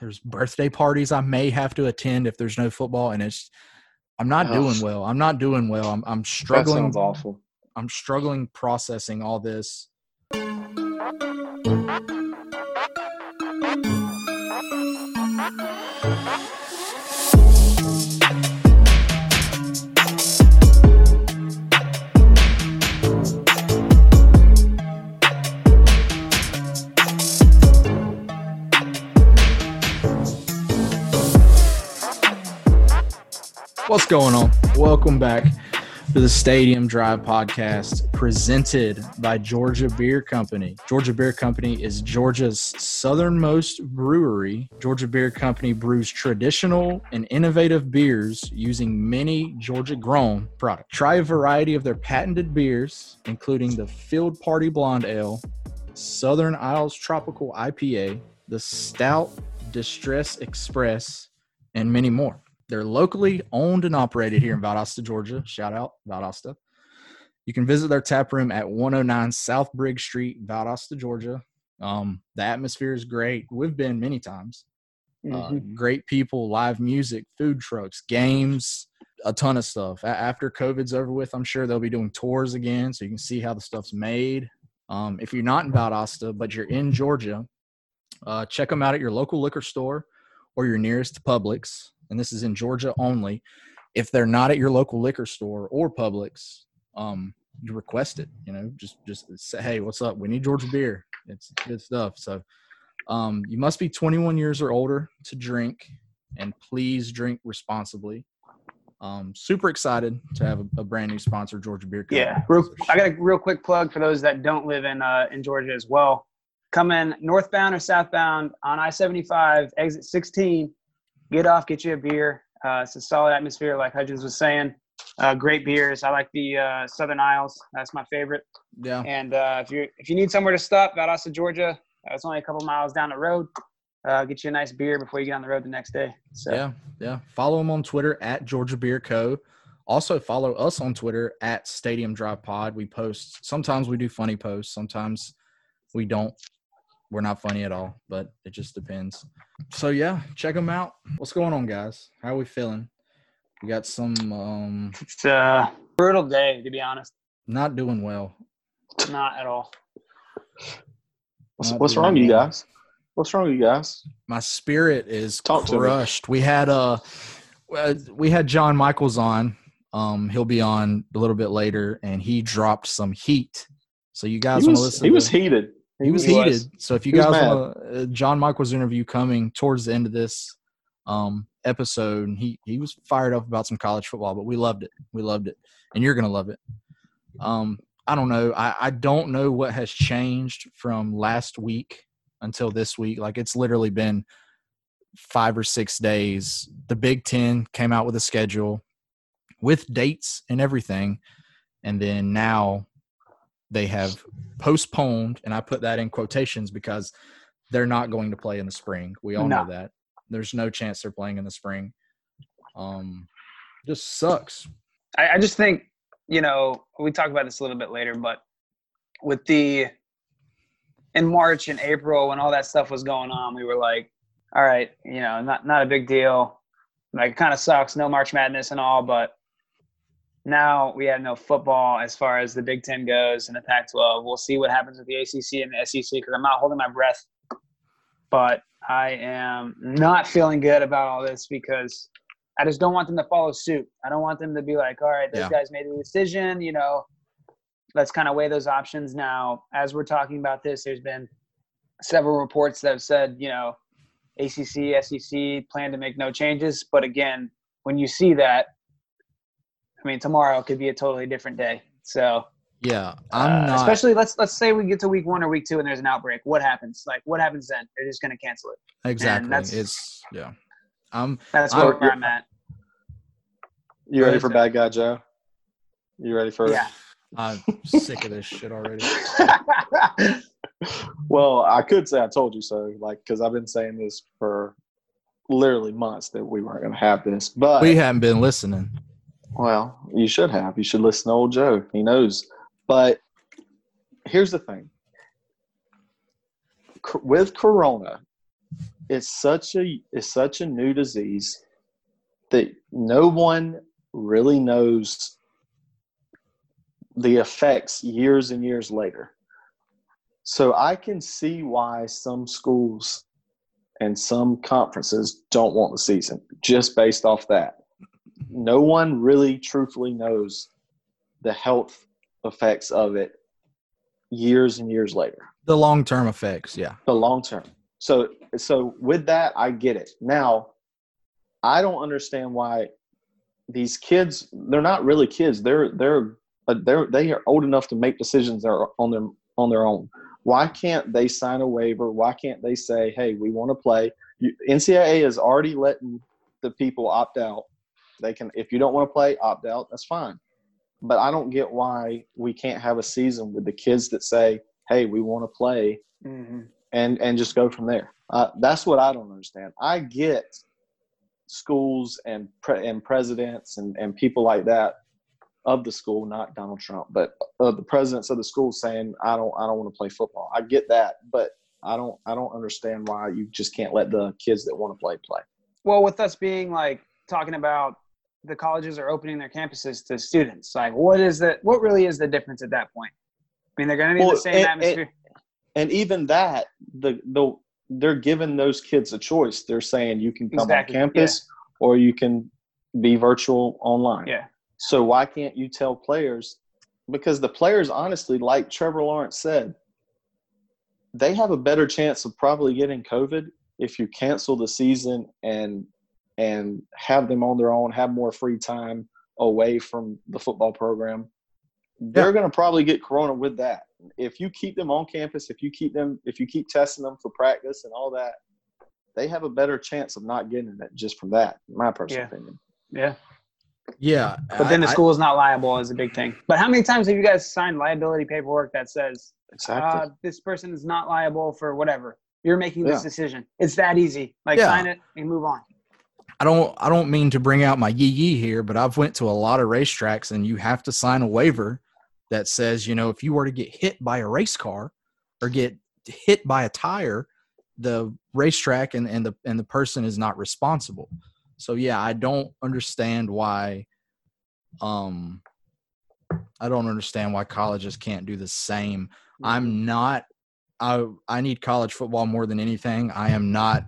there's birthday parties I may have to attend if there's no football, and it's I'm not Ugh. doing well. I'm not doing well. I'm I'm That struggling. sounds awful. I'm struggling processing all this. What's going on? Welcome back to the Stadium Drive podcast presented by Georgia Beer Company. Georgia Beer Company is Georgia's southernmost brewery. Georgia Beer Company brews traditional and innovative beers using many Georgia grown products. Try a variety of their patented beers, including the Field Party Blonde Ale, Southern Isles Tropical IPA, the Stout Distress Express, and many more. They're locally owned and operated here in Valdosta, Georgia. Shout out Valdosta. You can visit their tap room at 109 South Briggs Street, Valdosta, Georgia. Um, the atmosphere is great. We've been many times. Uh, Mhm. great people, live music, food trucks, games, a ton of stuff. A- after COVID's over with, I'm sure they'll be doing tours again, so you can see how the stuff's made. Um, if you're not in Valdosta, but you're in Georgia, uh, check them out at your local liquor store or your nearest Publix. And this is in Georgia only. If they're not at your local liquor store or Publix, um, you request it. You know, just just say, hey, what's up? We need Georgia beer. It's good stuff. So, um, you must be 21 years or older to drink, and please drink responsibly. Um, super excited to have a, a brand new sponsor, Georgia Beer Company. Yeah, real, I got a real quick plug for those that don't live in uh, in Georgia as well. Come in northbound or southbound on I-75, exit 16. Get off, get you a beer. Uh, it's a solid atmosphere, like Hudgens was saying. Uh, great beers. I like the uh, Southern Isles. That's my favorite. yeah, And uh, if you if you need somewhere to stop, Valdosta, Georgia, uh, it's only a couple miles down the road. Uh, get you a nice beer before you get on the road the next day. So Yeah, yeah. Follow them on Twitter at Georgia Beer Co. Also follow us on Twitter at Stadium Drive Pod. We post sometimes we do funny posts, sometimes we don't. We're not funny at all, but it just depends. So yeah, check them out. What's going on, guys? How are we feeling? We got some um it's a brutal day, to be honest. not doing well. Not at all. What's, what's wrong, you well. guys? What's wrong, you guys? my spirit is Talk to me. crushed. We had uh uh, we had John Michaels on. Um, he'll be on a little bit later, and he dropped some heat. So you guys want to listen? he to, was heated. He was He heated. was. So if you He guys want to, uh, John Michaels interview coming towards the end of this um episode, and he he was fired up about some college football, but we loved it. We loved it, and you're gonna love it. Um, I don't know. I I don't know what has changed from last week until this week. Like it's literally been five or six days. The Big Ten came out with a schedule with dates and everything, and then now they have postponed, and I put that in quotations because they're not going to play in the spring. We all know that. There's no chance they're playing in the spring. Um, just sucks. I, I just think, you know, we talk about this a little bit later, but with the in March and April when all that stuff was going on, we were like, all right, you know, not not a big deal. Like it kind of sucks, no March Madness and all, but now we have no football as far as the Big Ten goes and the Pac-12. We'll see what happens with the ACC and the SEC because I'm not holding my breath, but I am not feeling good about all this because I just don't want them to follow suit. I don't want them to be like, all right, those Yeah. guys made the decision, you know, let's kind of weigh those options now. As we're talking about this, there's been several reports that have said, you know, ACC, SEC plan to make no changes. But again, when you see that, I mean, tomorrow could be a totally different day. So, Yeah, I'm uh, not. especially let's let's say we get to week one or week two and there's an outbreak. What happens? Like, what happens then? They're just going to cancel it. exactly. that's- It's yeah. I'm That's I'm- where, where I'm at. You ready for bad guy Joe? You ready for? Yeah. I'm sick of this shit already. Well, I could say I told you so, like because I've been saying this for literally months that we weren't going to have this. But We haven't been listening. Well, you should have. You should listen to old Joe. He knows. But here's the thing: with Corona, it's such a it's such a new disease that no one really knows the effects years and years later. So I can see why some schools and some conferences don't want the season just based off that. No one really truthfully knows the health effects of it years and years later. The long term effects, yeah. The long term. So so with that I get it. Now I don't understand why these kids they're not really kids. They're they're uh, they're they are old enough to make decisions on their on their own. Why can't they sign a waiver? Why can't they say, "Hey, we want to play"? You, NCAA is already letting the people opt out. They can, if you don't want to play, opt out. That's fine. But I don't get why we can't have a season with the kids that say, "Hey, we want to play," mm-hmm. and and just go from there. Uh, that's what I don't understand. I get schools and pre- and presidents and, and people like that of the school, not Donald Trump, but uh, the presidents of the school saying, "I don't, I don't want to play football." I get that, but I don't, I don't understand why you just can't let the kids that want to play play. Well, with us being like talking about the colleges are opening their campuses to students, like what is that? What really is the difference at that point? I mean, they're going to need well, the same and, atmosphere. And, and, even that, the the they're giving those kids a choice. They're saying you can come exactly. on campus yeah. or you can be virtual online. Yeah. So why can't you tell players? Because the players, honestly, like Trevor Lawrence said, they have a better chance of probably getting COVID if you cancel the season and and have them on their own, have more free time away from the football program. They're yeah. going to probably get corona with that. If you keep them on campus, if you keep them, if you keep testing them for practice and all that, they have a better chance of not getting it just from that. my personal yeah. opinion. Yeah. Yeah. But then the school I, is not liable is a big thing. But how many times have you guys signed liability paperwork that says exactly. Uh, this person is not liable for whatever? You're making this yeah. decision. It's that easy. Like yeah. sign it and move on. I don't I don't mean to bring out my yee yee here, but I've went to a lot of racetracks and you have to sign a waiver that says, you know, if you were to get hit by a race car or get hit by a tire, the racetrack and, and the and the person is not responsible. So yeah, I don't understand why um I don't understand why colleges can't do the same. I'm mm-hmm. not I I need college football more than anything. I am not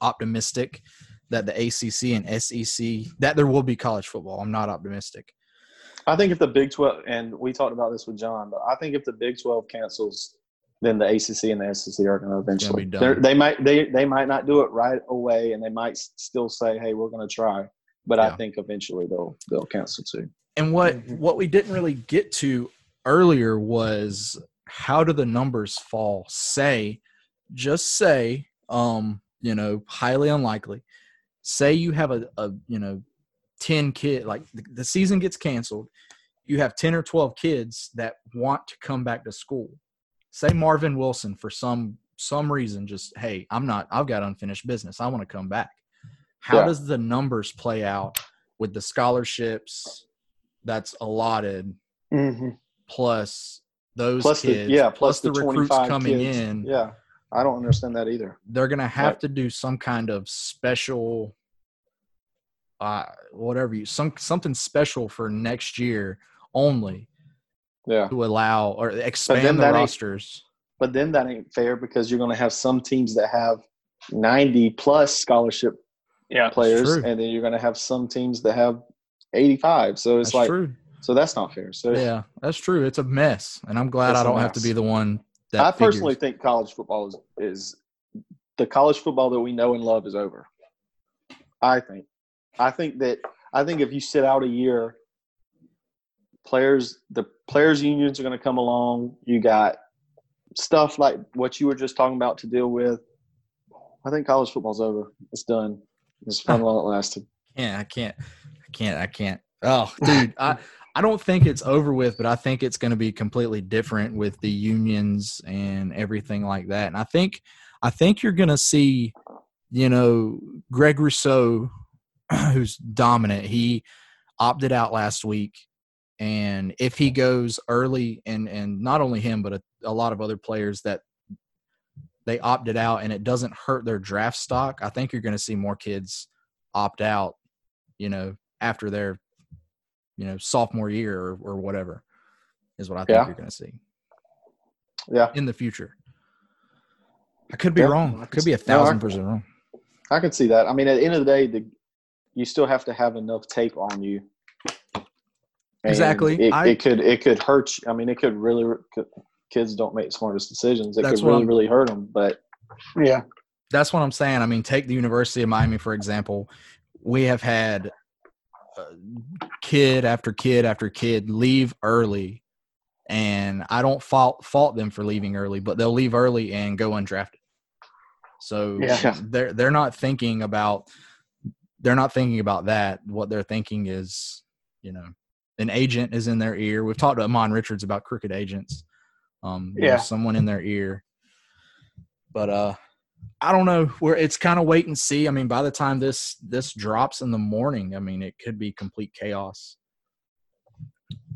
optimistic that the ACC and SEC that there will be college football. I'm not optimistic. I think if the Big 12 and we talked about this with John, but I think if the Big 12 cancels then the ACC and the SEC are going to eventually. They might they they might not do it right away, and they might still say, "Hey, we're going to try." But yeah. I think eventually they'll they'll cancel too. And what mm-hmm. what we didn't really get to earlier was how do the numbers fall? Say, just say, um, you know, highly unlikely. Say you have a, a you know, ten kid like the, the season gets canceled. You have ten or twelve kids that want to come back to school say Marvin Wilson for some some reason just hey I'm not I've got unfinished business I want to come back. How yeah. does the numbers play out with the scholarships that's allotted mm-hmm. plus those plus kids the, yeah plus, plus the, the recruits coming kids. in yeah I don't understand that either. They're gonna have right. to do some kind of special uh whatever you some something special for next year only yeah. to allow or expand the rosters. But then that ain't fair because you're going to have some teams that have 90 plus scholarship yeah, players, and then you're going to have some teams that have 85. So it's that's like, true. so that's not fair. So yeah, that's true. It's a mess, and I'm glad I don't have to be the one. That I figures. personally think college football is, is the college football that we know and love is over. I think. I think that I think if you sit out a year players the players unions are going to come along you got stuff like what you were just talking about to deal with i think college football's over it's done it's fun while it lasted yeah i can't i can't i can't oh dude i i don't think it's over with but i think it's going to be completely different with the unions and everything like that. And i think i think you're going to see you know greg rousseau who's dominant he opted out last week. And if he goes early and and not only him but a, a lot of other players that they opted out and it doesn't hurt their draft stock, I think you're going to see more kids opt out, you know, after their, you know, sophomore year or, or whatever is what I think Yeah. you're going to see Yeah, in the future. I could be Yeah, wrong. I I could be a see- no, I thousand percent wrong. I could see that. I mean, at the end of the day, the, you still have to have enough tape on you. And Exactly. It, I- it could it could hurt. You. I mean, it could really. could- Kids don't make the smartest decisions. It That's could really I'm- really hurt them. But Yeah. That's what I'm saying. I mean, take the University of Miami for example. We have had kid after kid after kid leave early, and I don't fault fault them for leaving early, but they'll leave early and go undrafted. So Yeah. they're they're not thinking about they're not thinking about that. What they're thinking is, you know, an agent is in their ear. We've talked to Amon Richards about crooked agents. Um, Yeah. someone in their ear. But uh, I don't know where it's kind of wait and see. I mean, by the time this this drops in the morning, I mean it could be complete chaos.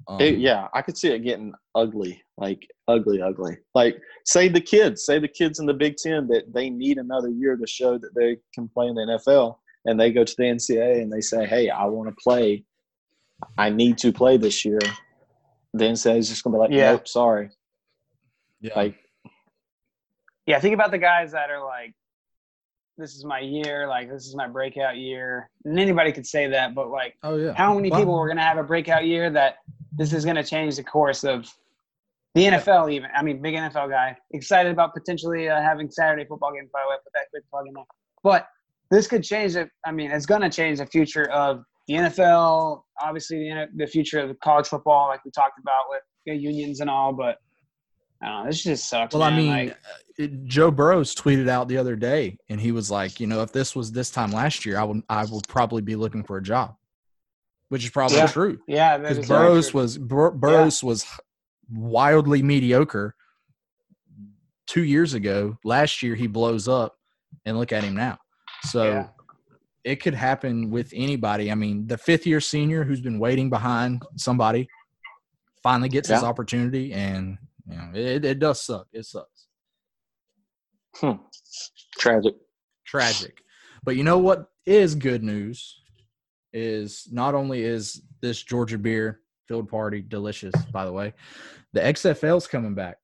Um, it, yeah, I could see it getting ugly, like ugly, ugly. Like say the kids, say the kids in the Big Ten that they need another year to show that they can play in the NFL, and they go to the NCAA and they say, "Hey, I want to play. I need to play this year." The NCAA is just gonna be like, Yeah. "Nope, sorry." yeah. Like Yeah. Think about the guys that are like, this is my year, like this is my breakout year. And anybody could say that, but like oh yeah. how many people were gonna have a breakout year that this is gonna change the course of the NFL even. I mean, big NFL guy, excited about potentially uh, having Saturday football game. By the way, put that quick plug in there. But this could change it. I mean, it's gonna change the future of the NFL. Obviously, the the future of college football, like we talked about with the unions and all. But I don't know. This just sucks. Well, I mean, Like, uh, it, Joe Burrows tweeted out the other day, and he was like, you know, if this was this time last year, I would I would probably be looking for a job, which is probably Yeah. true. yeah, because Burrows true. was Bur- Burrows was wildly mediocre two years ago. Last year he blows up, and look at him now. So Yeah. it could happen with anybody. I mean, the fifth year senior who's been waiting behind somebody finally gets his opportunity, and you know it, it does suck. It sucks. hmm, tragic. tragic. But you know what is good news is not only is this Georgia beer field party delicious, by the way, the XFL's coming back.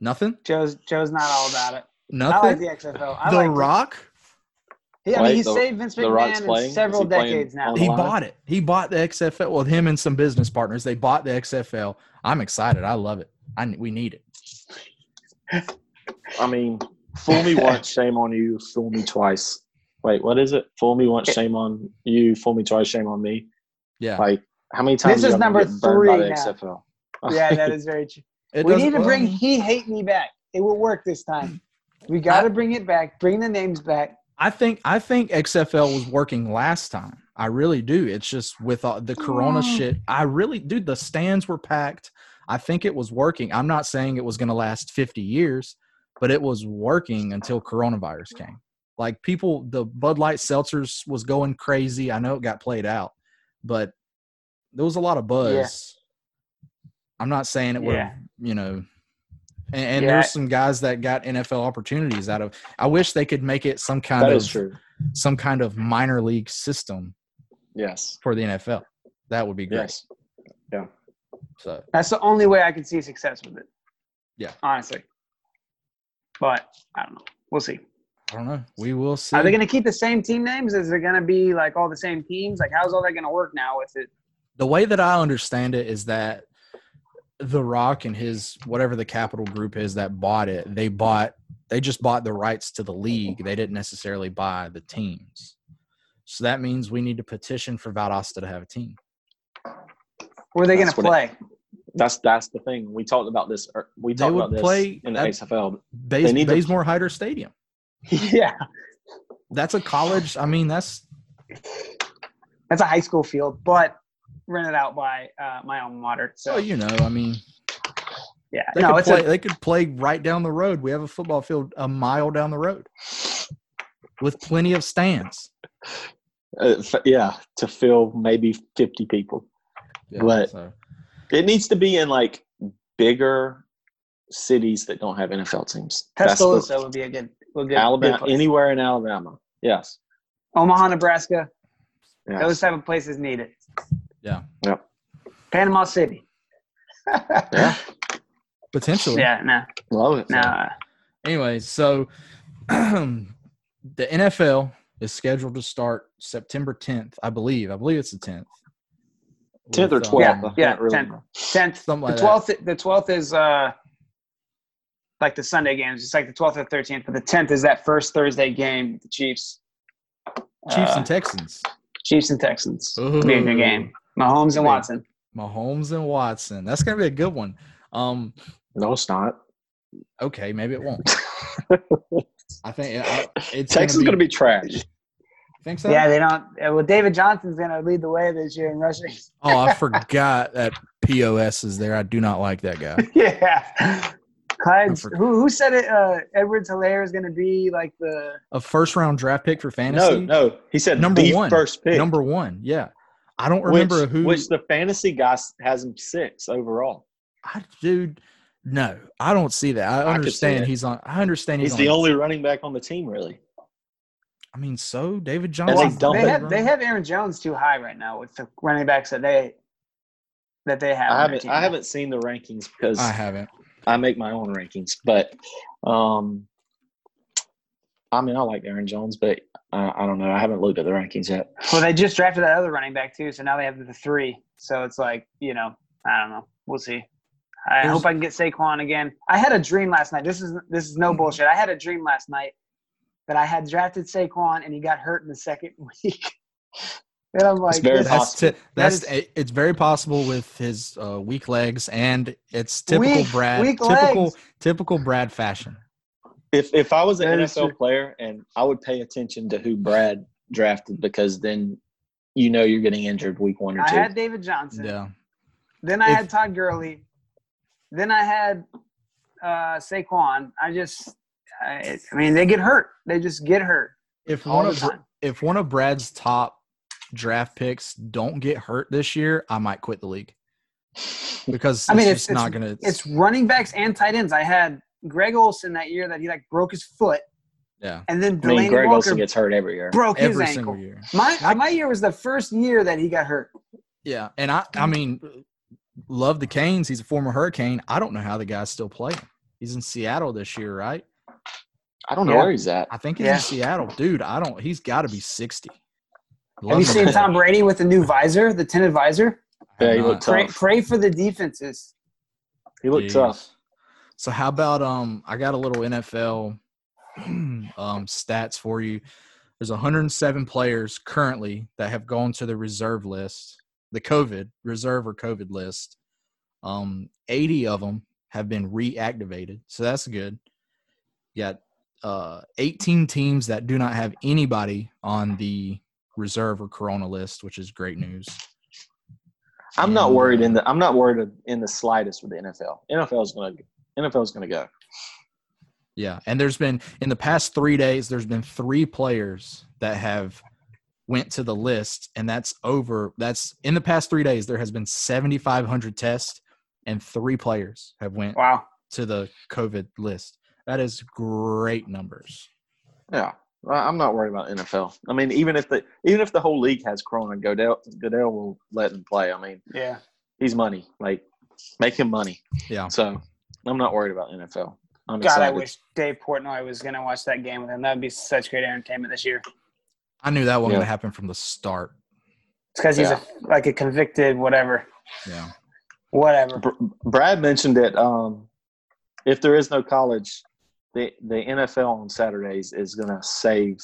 Nothing? Joe's Joe's not all about it. I Nothing? like the XFL. I the like it. Rock? Yeah, I mean, Wait, he's the- saved Vince The Rock's McMahon playing? in several decades now. He line? bought it. He bought the XFL with him and some business partners. They bought the XFL. I'm excited. I love it. I we need it. I mean, fool me once, shame on you. Fool me twice. Wait, what is it? Fool me once, shame on you. Fool me twice, shame on me. Yeah. Like, how many times? This is number get burned by three now. XFL? Yeah, that is very true. It we need to well, bring He Hate Me back. It will work this time. We got to bring it back. Bring the names back. I think I think XFL was working last time. I really do. It's just with all the Corona Mm. shit. I really, dude. The stands were packed. I think it was working. I'm not saying it was going to last 50 years, but it was working until coronavirus came. Like people, the Bud Light seltzers was going crazy. I know it got played out, but there was a lot of buzz. I'm not saying it would, Yeah. you know. And, and Yeah. there's some guys that got NFL opportunities out of. I wish they could make it some kind That of true. some kind of minor league system Yes. for the NFL. That would be great. Yes. Yeah. So That's the only way I can see success with it. Yeah. Honestly. But I don't know. We'll see. I don't know. We will see. Are they going to keep the same team names? Is it going to be like all the same teams? Like, how's all that going to work now with it? the way that I understand it is that The Rock and his whatever the capital group is that bought it, they bought they just bought the rights to the league. They didn't necessarily buy the teams. So that means we need to petition for Valdosta to have a team. Where are they going to That's what it- play? That's that's the thing. We talked about this. er, We They talked would about this play in the at- XFL. Bays, need to- Bazemore Hyder Stadium. yeah. That's a college. I mean, that's That's a high school field, but rented out by uh, my alma mater. So, so you know. I mean, yeah. they No, could it's play. a, they could play right down the road. We have a football field a mile down the road with plenty of stands. Uh, f- yeah, to fill maybe fifty people. Yeah, But- so. It needs to be in like bigger cities that don't have NFL teams. That's the- Tuscaloosa would be a good, a good, Alabama, good place. anywhere in Alabama. Yes. Omaha, Nebraska. yes. Those type of places need it. Yeah. Yep. Panama City. yeah. Potentially. Yeah, no, Love it. no. Anyway, so the NFL is scheduled to start September 10th, I believe. I believe it's the 10th. 10th or With, 12th. Yeah, yeah, really 10th. Tenth, Something like the that. twelfth. The twelfth is uh, like the Sunday games. It's like the twelfth or thirteenth, but the tenth is that first Thursday game. The Chiefs, Chiefs uh, and Texans. Chiefs and Texans. Ooh. Be a good game. Mahomes and Big. Watson. Mahomes and Watson. That's going to be a good one. Um, No, it's not. okay, maybe it won't. I think it, I- it's Texas is going to be trash. Think so? Yeah, they don't. uh, Well, David Johnson's going to lead the way this year in rushing. Oh, I forgot that POS is there. I do not like that guy. yeah. Clyde's, I who who said it? Uh, Edwards Helaire is going to be like the A first round draft pick for fantasy. No, no. He said Number the one. pick. Number one. Yeah. I don't remember which, who. which the fantasy guy has him six overall. I, dude, no, I don't see that. I I understand it. he's on. I understand he's, He's the on- only running back on the team, really. I mean, so David they Johnson. dump they it. have they have Aaron Jones too high right now with the running backs that they that they have. I haven't I haven't seen the rankings because I I, haven't. I make my own rankings. But um, I mean, I like Aaron Jones, but I, I don't know. I haven't looked at the rankings yet. Well, they just drafted that other running back too, so now they have the three. So it's like you know, I don't know. We'll see. I There's- hope I can get Saquon again. I had a dream last night. This is this is no bullshit. I had a dream last night that I had drafted Saquon and he got hurt in the second week. and I'm like, very That's possible. ti- that's That it- it's very possible with his uh, weak legs, and it's typical Weak- Brad. weak typical legs. typical Brad fashion. If if I was an NFL true. player and I would pay attention to who Brad drafted because then you know you're getting injured week one or I two. had David Johnson. Yeah. Then I If- had Todd Gurley. Then I had uh, Saquon. I just, I, I mean, they get hurt. They just get hurt If all one the of time. if one of Brad's top draft picks don't get hurt this year, I might quit the league because I mean, it's it's- not gonna. It's running backs and tight ends. I had Greg Olsen that year that he like broke his foot, yeah, and then I mean, Greg Walker Olsen gets hurt every year. broke his ankle. single year. My my year was the first year that he got hurt. Yeah, and I I mean, love the Canes. He's a former Hurricane. I don't know how the guy's still playing. He's in Seattle this year, right? I don't know Yeah. where he's at. I think he's Yeah. in Seattle, dude. I don't. He's got to be sixty. Have you seen Tom. Brady with the new visor, the tinted visor? Yeah, he not. looked Pray, Tough. pray for the defenses. He looked Jeez. tough. So how about um? I got a little NFL um stats for you. There's 107 players currently that have gone to the reserve list, the COVID reserve or COVID list. Um, 80 of them have been reactivated, so that's good. You got uh 18 teams that do not have anybody on the reserve or Corona list, which is great news. I'm not worried uh, in the I'm not worried in the slightest with the NFL. NFL is gonna NFL is gonna go. Yeah, and there's been in the past three days, there's been three players that have went to the list, and that's over. That's in the past three days. There has been 7,500 tests, and three players have went Wow. to the COVID list. That is great numbers. Yeah, I- I'm not worried about NFL. I mean, even if the even if the whole league has Corona, Goodell Goodell will let him play. I mean, Yeah. he's money. Like, make him money. Yeah, So I'm not worried about NFL. I'm God, I wish Dave Portnoy was going to watch that game with him. That would be such great entertainment this year. I knew that wasn't Yeah. going to happen from the start. It's because he's Yeah. a, like a convicted whatever, Yeah, whatever. Br- Brad mentioned that um, if there is no college, the the NFL on Saturdays is going to save.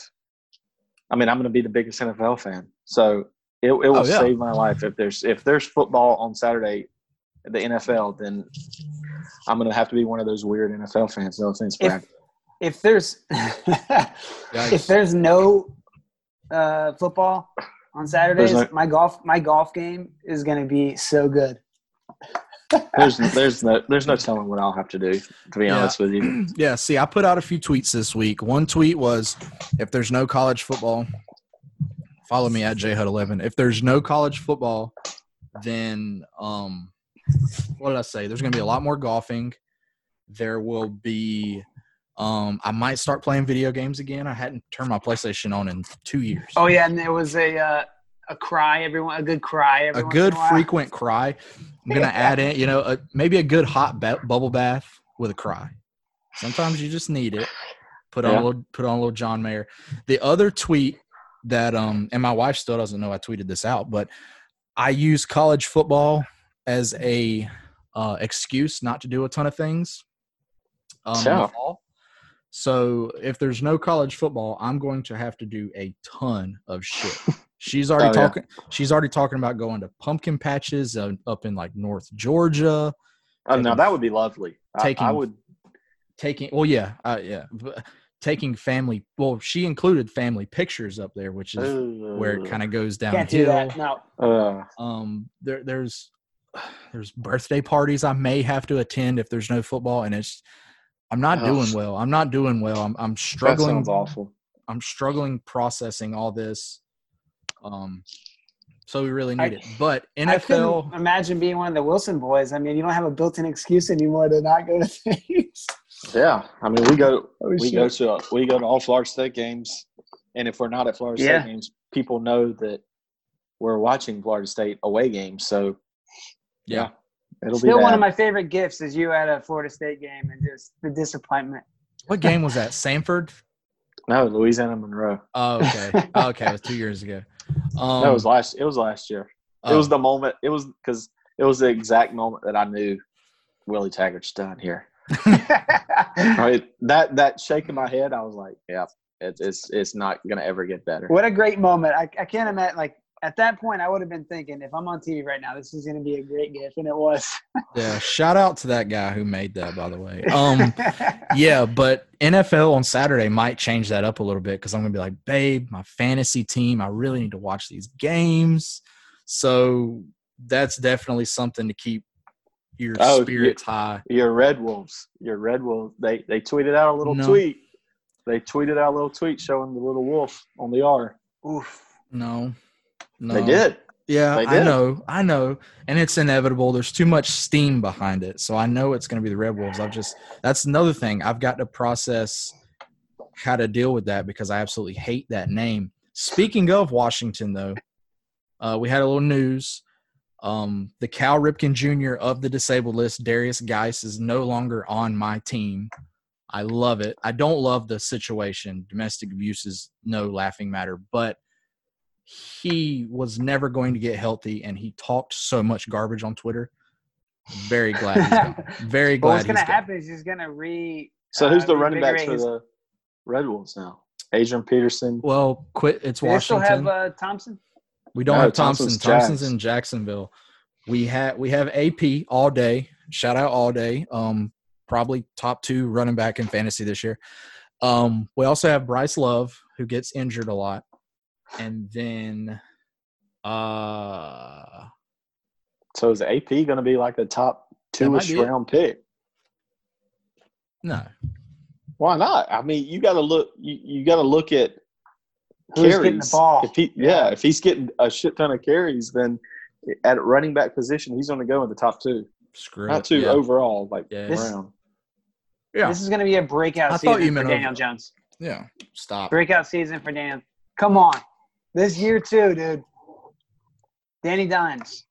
I mean, I'm going to be the biggest NFL fan, so it, it will Oh, yeah. save my life if there's if there's football on Saturday, the NFL. Then I'm going to have to be one of those weird NFL fans. No offense, Brad. If if there's if there's no uh, football on Saturdays, no- my golf my golf game is going to be so good. there's there's no there's no telling what I'll have to do. To be Yeah. honest with you, yeah. See, I put out a few tweets this week. One tweet was, "If there's no college football, follow me at jhud11. If there's no college football, then um, what did I say? There's going to be a lot more golfing. There will be. Um, I might start playing video games again. I hadn't turned my PlayStation on in two years. Oh yeah, and there was a uh, a cry. Everyone, a good cry. A good a frequent cry. I'm gonna add in, you know, a, maybe a good hot ba- bubble bath with a cry. Sometimes you just need it. Put on Yeah. a little, put on a little John Mayer. The other tweet that, um, and my wife still doesn't know I tweeted this out, but I use college football as a uh, excuse not to do a ton of things. Um, Yeah. fall. So if there's no college football, I'm going to have to do a ton of shit. She's already Oh, yeah. talking. She's already talking about going to pumpkin patches uh, up in like North Georgia, Oh, no, Taking- that would be lovely. I- I, would. taking. Well, yeah, uh, yeah, but taking family. Well, she included family pictures up there, which is where it kind of goes down. Can't do that. No. Uh, Um, there, there's, there's birthday parties I may have to attend if there's no football, and it's. I'm not Ugh. doing well. I'm not doing well. I'm I'm that struggling. sounds awful. I'm struggling processing all this. Um, so we really need I- it. But I NFL, couldn't imagine being one of the Wilson boys. I mean, you don't have a built-in excuse anymore to not go to things. Yeah, I mean, we go Oh, we shit. go to we go to all Florida State games, and if we're not at Florida Yeah. State games, people know that we're watching Florida State away games. So yeah, it'll Still be one of my favorite gifts is you at a Florida State game and just the disappointment. what game was that? Samford. no Louisiana Monroe. Oh, okay. Oh, okay, it was two years ago. Um, that was last. It was last year. It oh, was the moment. It was because it was the exact moment that I knew Willie Taggart's done here. Right, that that shake in my head, I was like, yeah, it's it's it's not gonna ever get better. what a great moment. I, I can't imagine, like, at that point, I would have been thinking, if I'm on TV right now, this is going to be a great gift. And it was. yeah. Shout out to that guy who made that, by the way. Um, yeah, but NFL on Saturday might change that up a little bit because I'm gonna be like, babe, my fantasy team, I really need to watch these games. So that's definitely something to keep your Oh, yeah. spirits high. Your Red Wolves. Your Red Wolves. They they tweeted out a little No. tweet. They tweeted out a little tweet showing the little wolf on the R. Oof. No, no, They did. Yeah, They I know, I know, and it's inevitable. There's too much steam behind it, so I know it's going to be the Red Wolves. I've just that's another thing I've got to process how to deal with that because I absolutely hate that name. Speaking of Washington, though, uh, we had a little news. Um, the Cal Ripken Jr. of the disabled list, Derrius Guice, is no longer on my team. I love it. I don't love the situation. Domestic abuse is no laughing matter, but he was never going to get healthy, and he talked so much garbage on Twitter. Very glad. He's gone. Very But glad what's going to happen is he's going to re. So uh, who's the running back for his- the Red Wolves now? Adrian Peterson. Well, quit. It's Do they still have uh, Thompson? we don't No, have Thompson. Thompson's Thompson's in Jacksonville. We have we have AP all day. Shout out all day. Um, probably top two running back in fantasy this year. Um, we also have Bryce Love who gets injured a lot, and then uh So is AP going to be like the top That two-ish round pick? no Why not? I mean, you got to look. You, you got to look at Who's carries. getting the ball? If he, yeah. if he's getting a shit ton of carries, then at running back position, he's going to go in the top two, screw not it. two yeah. overall, like Yeah. This- round. yeah This is going to be a breakout I season you for meant Daniel over- Jones. yeah stop Breakout season for Daniel. Come on. This year, too, dude. Danny Dimes.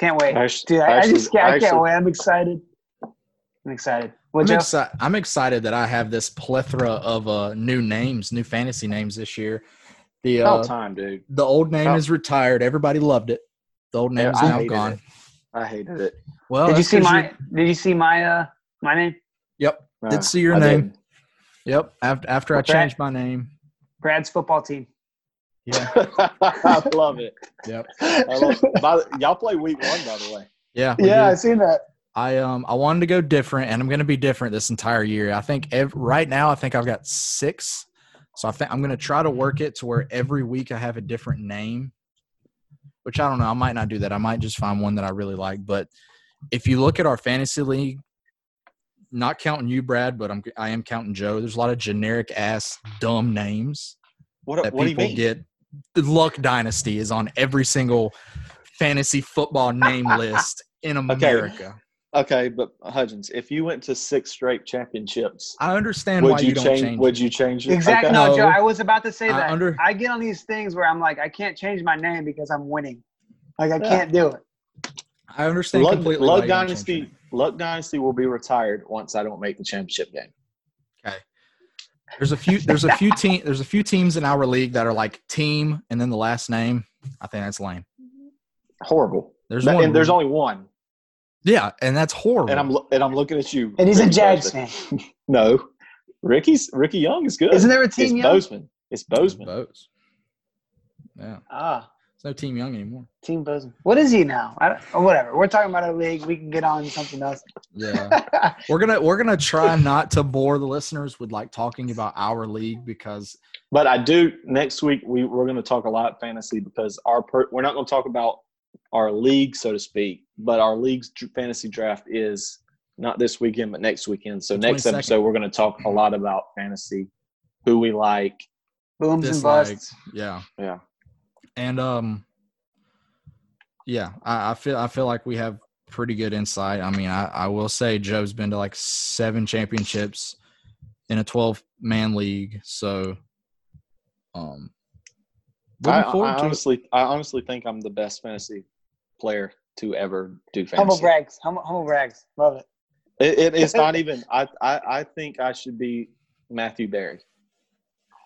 Can't wait. Actually- Dude, I, I actually- just can't, I can't actually- wait. I'm excited. I'm excited. What, I'm, exci- I'm excited that I have this plethora of uh, new names, new fantasy names this year. The About uh, time, dude. the old name Oh. is retired. Everybody loved it. The old name Yeah, is I now gone. it. I hated it. Well, did you see my? you're- Did you see my? Uh, my name, Yep, Nah, did see your I name. didn't. Yep. After after I Okay. changed my name. Brad's football team. Yeah. I love it. Yep. I love, by the, y'all play week one, by the way. Yeah. we Yeah, I did. seen that. I um I wanted to go different, and I'm going to be different this entire year. I think ev- right now I think I've got six, so I think I'm going to try to work it to where every week I have a different name. Which I don't know. I might not do that. I might just find one that I really like. But if you look at our fantasy league, not counting you, Brad, but I'm I am counting Joe. There's a lot of generic ass dumb names What, that what do you people mean? get. The Luck Dynasty is on every single fantasy football name list in America. Okay, but Hudgens, if you went to six straight championships, I understand why would you, you don't change? change. Would you change it? Exactly. Okay. No, No. Joe. I was about to say I that. under- I get on these things where I'm like, I can't change my name because I'm winning. Like I Yeah. can't do it. I understand Luck, completely. why Luck you don't Dynasty. Luck Dynasty will be retired once I don't make the championship game. There's a few. There's a few team. There's a few teams in our league that are like team and then the last name. I think that's lame. Horrible. There's That- one. and there's only one, yeah, and that's horrible. and I'm and I'm looking at you. And he's a Ricky Jags fan. No, Ricky's Ricky Young is good. Isn't there a it's team young? Bozeman. It's Bozeman. Bose. Yeah, Ah, there's no team young anymore. Team Bozeman. What is he now? I don't, oh, whatever. We're talking about our league. We can get on something else. Yeah, we're gonna we're gonna try not to bore the listeners with like talking about our league because But I do next week. We we're going to talk a lot fantasy because our per, we're not going to talk about our league, so to speak. But our league's fantasy draft is not this weekend, but next weekend. So next episode, we're going to talk a lot about fantasy, who we like. Booms and busts. yeah, Yeah. And um, yeah, I, I feel I feel like we have pretty good insight. I mean, I, I will say Joe's been to like seven championships in a twelve man league, so um, I, I forward to it. honestly, I honestly think I'm the best fantasy player to ever do fantasy. Humble brags. Humble, humble brags. Love it. It, it, it's not even. I, I I think I should be Matthew Berry.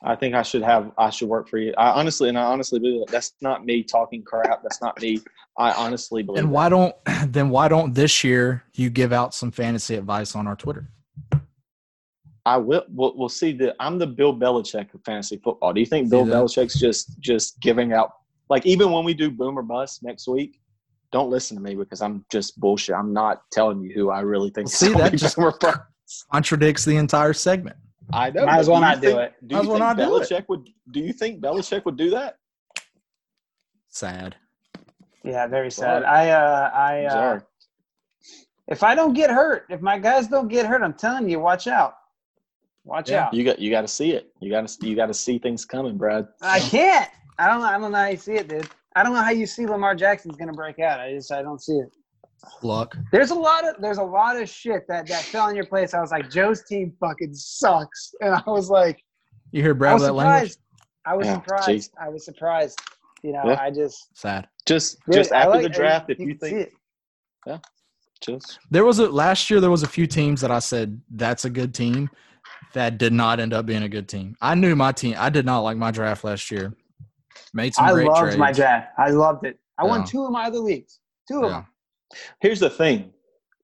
I think I should have. I should work for you. I honestly, and I honestly believe that. That's not me talking crap. That's not me. I honestly believe. And that. why don't then why don't this year you give out some fantasy advice on our Twitter? I will. We'll, we'll see. The I'm the Bill Belichick of fantasy football. Do you think Bill? Belichick's just just giving out like even when we do Boom or Bust next week? Don't listen to me because I'm just bullshit. I'm not telling you who I really think. See, that just- Contradicts the entire segment. I know. Might as well do you not do think- it. Do Might as well think not do it. Belichick would? Do you think Belichick would do that? Sad. Yeah, very Sorry. sad. I uh I uh sorry. if I don't get hurt, if my guys don't get hurt, I'm telling you, watch out. Watch Yeah. out. You got you got to see it. You got to you got to see things coming, Brad. I can't. I don't know. I don't know how you see it, dude. I don't know how you see Lamar Jackson's gonna break out. I just I don't see it. Luck. There's a lot of there's a lot of shit that that fell in your place. I was like, Joe's team fucking sucks, and I was like, You hear I Brad was that language? surprised. I was Yeah, surprised. geez. I was surprised. You know, Yeah. I just Sad. Just Dude, just after like- the draft, if you you can see think yeah, just There was a last year there was a few teams that I said that's a good team that did not end up being a good team. I knew my team. I did not like my draft last year. Made some I great loved trades. my draft. I loved it. I won two of my other leagues. Two of Yeah. them. Here's the thing,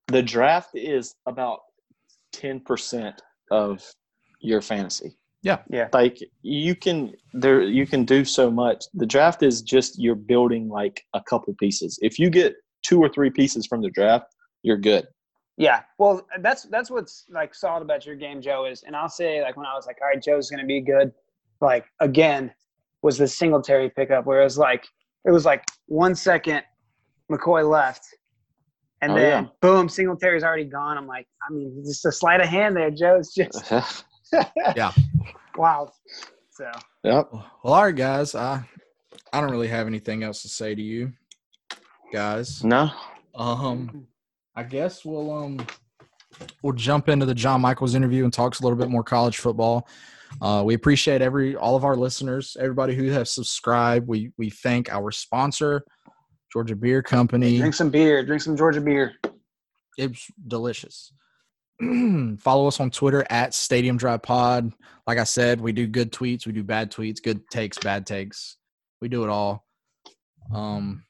the draft is about ten percent of your fantasy. Yeah. Yeah. Like you can there you can do so much. The draft is just you're building like a couple pieces. If you get two or three pieces from the draft, you're good. Yeah. Well, that's that's what's like solid about your game, Joe, is and I'll say like when I was like, all right, Joe's gonna be good, like again, was the Singletary pickup where it was like it was like one second McCoy left. And Oh, then yeah. boom, Singletary's already gone. I'm like, I mean, just a sleight of hand there, Joe. It's just Yeah. wild. So yep. Well, all right, guys. I I don't really have anything else to say to you, guys. No. Um, I guess we'll um we'll jump into the John Michaels interview and talks a little bit more college football. Uh, we appreciate every all of our listeners, everybody who has subscribed. We we thank our sponsor, Georgia Beer Company. drink some beer, drink some Georgia beer. It's delicious. Follow us on Twitter at Stadium Drive Pod. Like I said, we do good tweets, we do bad tweets, good takes, bad takes. We do it all. Um,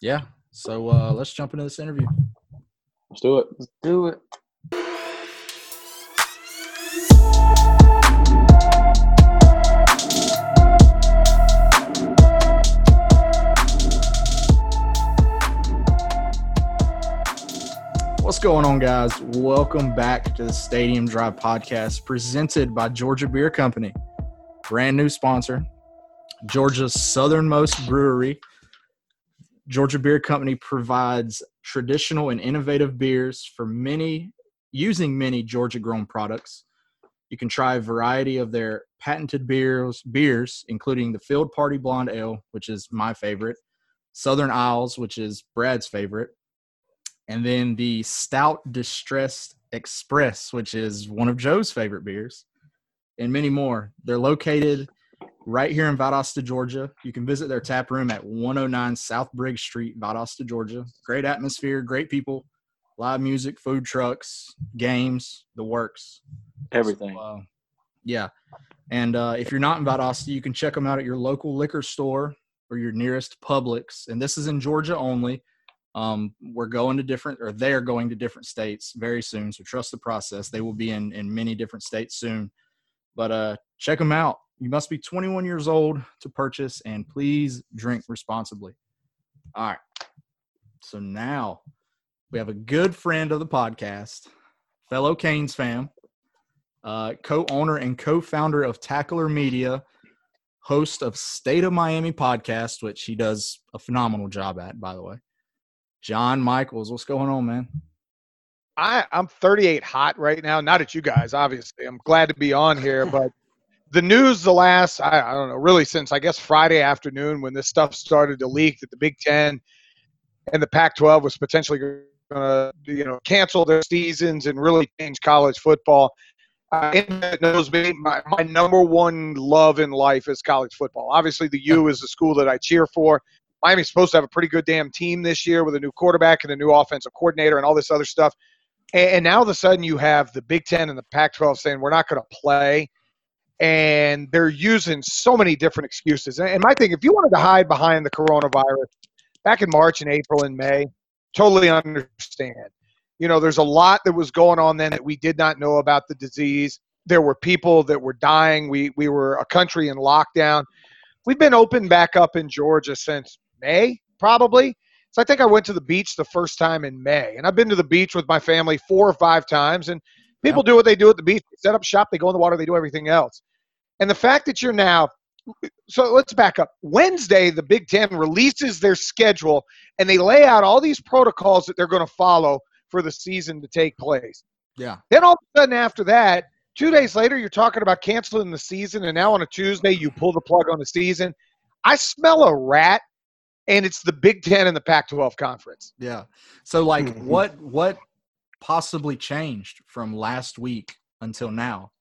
yeah. So uh, let's jump into this interview. Let's do it. Let's do it. Going on, guys? Welcome back to the Stadium Drive podcast presented by Georgia Beer Company. Brand new sponsor, Georgia's southernmost brewery. Georgia Beer Company provides traditional and innovative beers for many, using many Georgia grown products. You can try a variety of their patented beers, beers, including the Field Party Blonde Ale, which is my favorite, Southern Isles, which is Brad's favorite, and then the Stout Distressed Express, which is one of Joe's favorite beers, and many more. They're located right here in Valdosta, Georgia. You can visit their tap room at 109 South Briggs Street, Valdosta, Georgia. Great atmosphere, great people, live music, food trucks, games, the works. Everything. So, uh, yeah. And uh, if you're not in Valdosta, you can check them out at your local liquor store or your nearest Publix. And this is in Georgia only. Um, we're going to different, or they're going to different states very soon. So trust the process. They will be in in many different states soon. But uh, check them out. You must be 21 years old to purchase, and please drink responsibly. All right. So now we have a good friend of the podcast, fellow Canes fam uh, co-owner and co-founder of Tackler Media, host of State of Miami podcast, which he does a phenomenal job at, by the way. John Michaels, what's going on, man? I, I'm 38 hot right now. Not at you guys, obviously. I'm glad to be on here, but the news the last I, I, don't know really since I guess Friday afternoon when this stuff started to leak that the Big Ten and the Pac-12 was potentially going to you know cancel their seasons and really change college football. Uh, knows me. My, my number one love in life is college football. Obviously, the U is the school that I cheer for. Miami's supposed to have a pretty good damn team this year with a new quarterback and a new offensive coordinator and all this other stuff. And, now all of a sudden you have the Big Ten and the Pac-12 saying we're not going to play and they're using so many different excuses. And my thing, if you wanted to hide behind the coronavirus back in March and April and May, totally understand. You know, there's a lot that was going on then that we did not know about the disease. There were people that were dying. We we were a country in lockdown. We've been open back up in Georgia since May, probably. So I think I went to the beach the first time in May, and I've been to the beach with my family four or five times. And people do what they do at the beach. They set up shop, they go in the water, they do everything else. And the fact that you're now, so let's back up. Wednesday, the Big Ten releases their schedule and they lay out all these protocols that they're going to follow for the season to take place. Yeah. Then all of a sudden, after that, two days later, you're talking about canceling the season, and now on a Tuesday, you pull the plug on the season. I smell a rat, and it's the Big Ten and the Pac-12 conference. Yeah. So, like, mm-hmm. what what possibly changed from last week until now?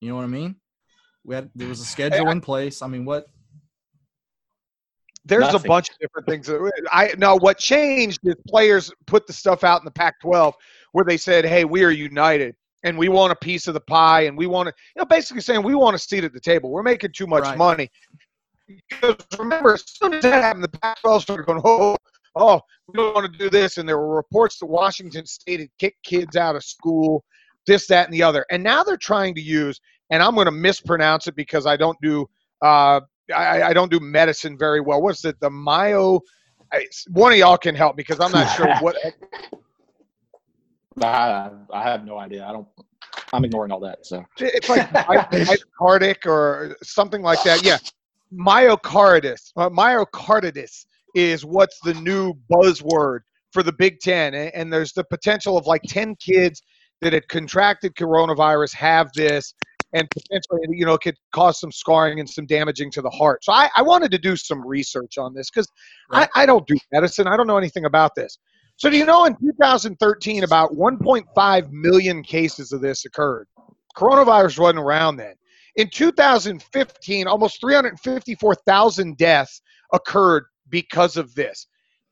You know what I mean? We had there was a schedule in place. I mean, what? There's Nothing. a bunch of different things. I know what changed is players put the stuff out in the Pac-12 where they said, "Hey, we are united." and we want a piece of the pie and we want to you know basically saying we want a seat at the table we're making too much right. money because remember as soon as that happened the pac 12 started going oh oh we don't want to do this and there were reports that washington state had kicked kids out of school this that and the other and now they're trying to use and I'm going to mispronounce it because I don't do uh, I, I, don't do medicine very well. What's it? The myo. I, one of y'all can help because I'm not sure what. I, I have no idea. I don't. I'm ignoring all that. So it's like myocardic or something like that. Yeah, myocarditis. Uh, myocarditis is what's the new buzzword for the Big Ten, and, and there's the potential of like ten kids that had contracted coronavirus have this and potentially you know could cause some scarring and some damaging to the heart. So I, I wanted to do some research on this because right. I, I don't do medicine. I don't know anything about this. So do you know in 2013 about 1.5 million cases of this occurred? Coronavirus wasn't around then. In 2015, almost 354,000 deaths occurred because of this.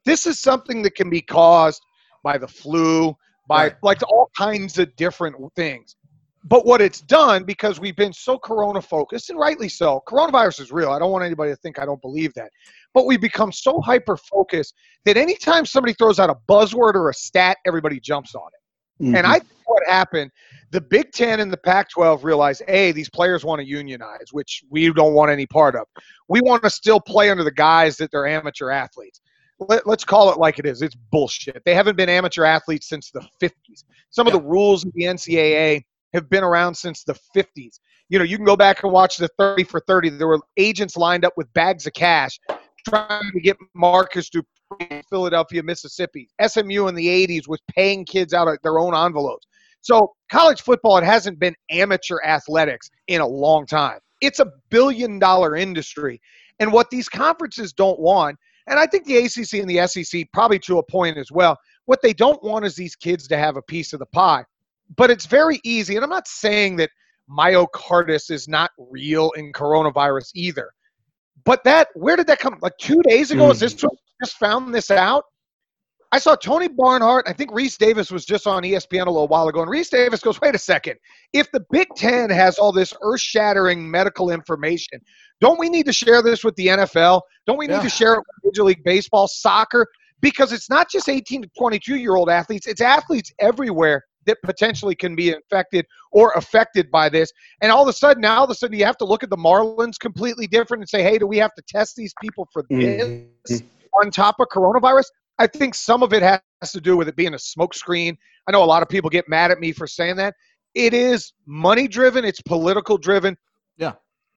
This is something that can be caused by the flu, by right. like all kinds of different things but what it's done because we've been so corona focused and rightly so coronavirus is real i don't want anybody to think i don't believe that but we've become so hyper focused that anytime somebody throws out a buzzword or a stat everybody jumps on it mm-hmm. and i think what happened the big 10 and the pac 12 realized a these players want to unionize which we don't want any part of we want to still play under the guise that they're amateur athletes let, us call it like it is. It's bullshit. They haven't been amateur athletes since the 50s. Some yeah. of the rules of the NCAA have been around since the 50s. You know, you can go back and watch the 30 for 30. There were agents lined up with bags of cash trying to get Marcus Dupree Philadelphia, Mississippi. SMU in the 80s was paying kids out of their own envelopes. So, college football, it hasn't been amateur athletics in a long time. It's a billion dollar industry. And what these conferences don't want, and I think the ACC and the SEC, probably to a point as well, What they don't want is these kids to have a piece of the pie. But it's very easy, and I'm not saying that myocarditis is not real in coronavirus either. But that, where did that come? Like two days ago, is this mm. just found this out? I saw Tony Barnhart. I think Rece Davis was just on ESPN a little while ago, and Rece Davis goes, "Wait a second! If the Big Ten has all this earth-shattering medical information, don't we need to share this with the NFL? Don't we need Yeah. to share it with Major League Baseball, soccer? Because it's not just 18 to 22 year old athletes; it's athletes everywhere that potentially can be infected or affected by this. And all of a sudden, now all of a sudden, you have to look at the Marlins completely different and say, "Hey, do we have to test these people for this on top of coronavirus?" I think some of it has to do with it being a smokescreen. I know a lot of people get mad at me for saying that. It is money driven, it's political driven. Yeah.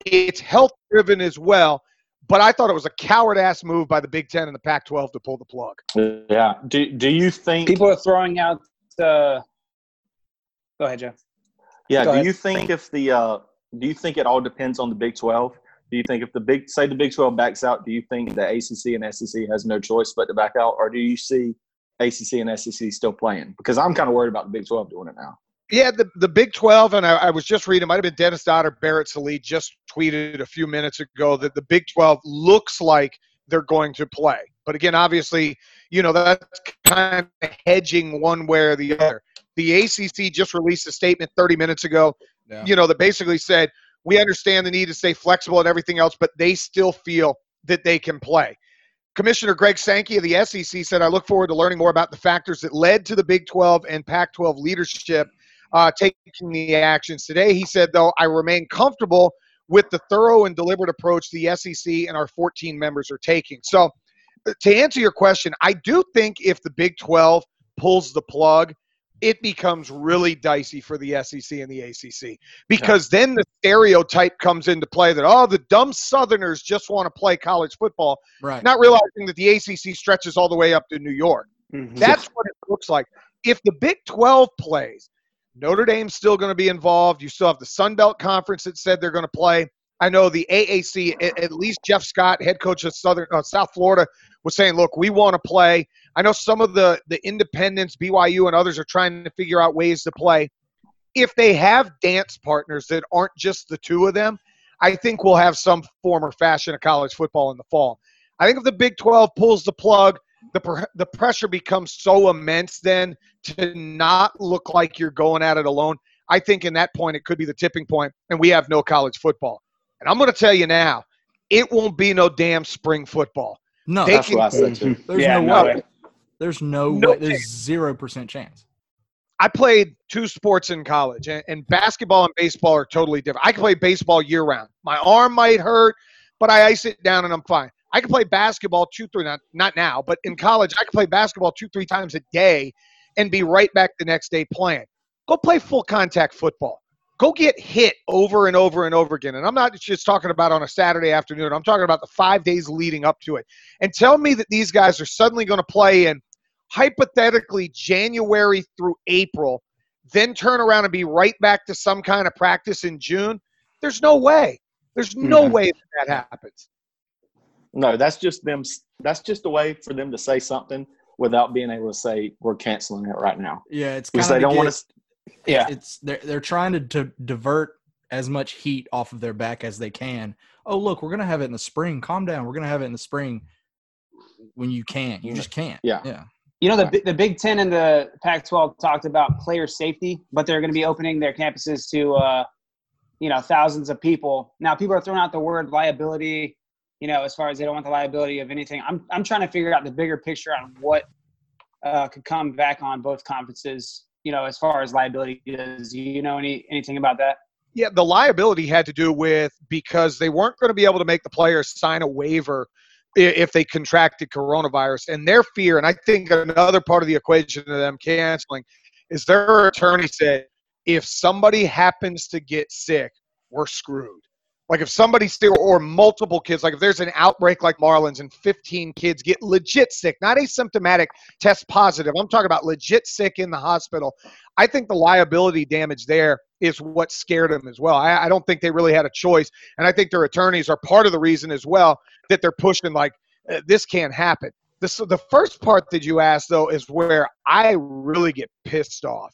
It's health driven as well. But I thought it was a coward ass move by the Big Ten and the Pac 12 to pull the plug. Yeah. Do Do you think? People are throwing out. Uh, go ahead, Jeff. yeah. go Do ahead. you think if the uh, Do you think it all depends on the Big Twelve? Do you think if the big say the Big Twelve backs out, do you think the ACC and SEC has no choice but to back out, or do you see ACC and SEC still playing? Because I'm kind of worried about the Big Twelve doing it now. Yeah, the, the Big 12, and I, I was just reading, might have been Dennis Dodd or Barrett Sallee just tweeted a few minutes ago that the Big 12 looks like they're going to play. But again, obviously, you know, that's kind of hedging one way or the other. The ACC just released a statement 30 minutes ago, Yeah. you know, that basically said, we understand the need to stay flexible and everything else, but they still feel that they can play. Commissioner Greg Sankey of the SEC said, I look forward to learning more about the factors that led to the Big 12 and Pac 12 leadership uh, taking the actions today. He said, though, I remain comfortable with the thorough and deliberate approach the SEC and our 14 members are taking. So, to answer your question, I do think if the Big 12 pulls the plug, it becomes really dicey for the SEC and the ACC because then the stereotype comes into play that, oh, the dumb Southerners just want to play college football, Right. not realizing that the ACC stretches all the way up to New York. Mm-hmm. That's what it looks like. If the Big 12 plays, Notre Dame's still going to be involved. You still have the Sun Belt Conference that said they're going to play. I know the AAC, at, least Jeff Scott, head coach of Southern uh, South Florida, was saying, "Look, we want to play." I know some of the the independents, BYU and others, are trying to figure out ways to play. If they have dance partners that aren't just the two of them, I think we'll have some form or fashion of college football in the fall. I think if the Big 12 pulls the plug, the pr- the pressure becomes so immense then to not look like you're going at it alone. I think in that point it could be the tipping point, and we have no college football. And I'm going to tell you now, it won't be no damn spring football. No, They That's can- what I said too. there's Yeah, no, no way. way. There's no, No way. There's zero percent chance. I played two sports in college, and, and basketball and baseball are totally different. I can play baseball year round. My arm might hurt, but I ice it down and I'm fine. I can play basketball two, three, not, not now, but in college, I can play basketball two, three times a day and be right back the next day playing. Go play full contact football. Go get hit over and over and over again. And I'm not just talking about on a Saturday afternoon. I'm talking about the five days leading up to it. And tell me that these guys are suddenly going to play in hypothetically January through April, then turn around and be right back to some kind of practice in June. There's no way. There's no Mhm. way that, that happens. No, that's just them. That's just a way for them to say something without being able to say we're canceling it right now Yeah, it's because they don't want to. Yeah. It's they're they're trying to, to divert as much heat off of their back as they can. Oh, look, we're gonna have it in the spring. Calm down. We're gonna have it in the spring. When you can't, you just can't. Yeah. Yeah. You know, the, the Big Ten and the Pac 12 talked about player safety, but they're going to be opening their campuses to, uh, you know, thousands of people. Now, people are throwing out the word liability, you know, as far as they don't want the liability of anything. I'm, I'm trying to figure out the bigger picture on what uh, could come back on both conferences, you know, as far as liability goes. You know any anything about that? Yeah, the liability had to do with because they weren't going to be able to make the players sign a waiver if they contracted coronavirus. And their fear, and I think another part of the equation of them canceling, is their attorney said if somebody happens to get sick, we're screwed. Like if somebody still or multiple kids, like if there's an outbreak like Marlins and 15 kids get legit sick, not asymptomatic, test positive. I'm talking about legit sick in the hospital. I think the liability damage there is what scared them as well. I, I don't think they really had a choice, and I think their attorneys are part of the reason as well that they're pushing like uh, this can't happen. The, so the first part that you asked, though, is where I really get pissed off.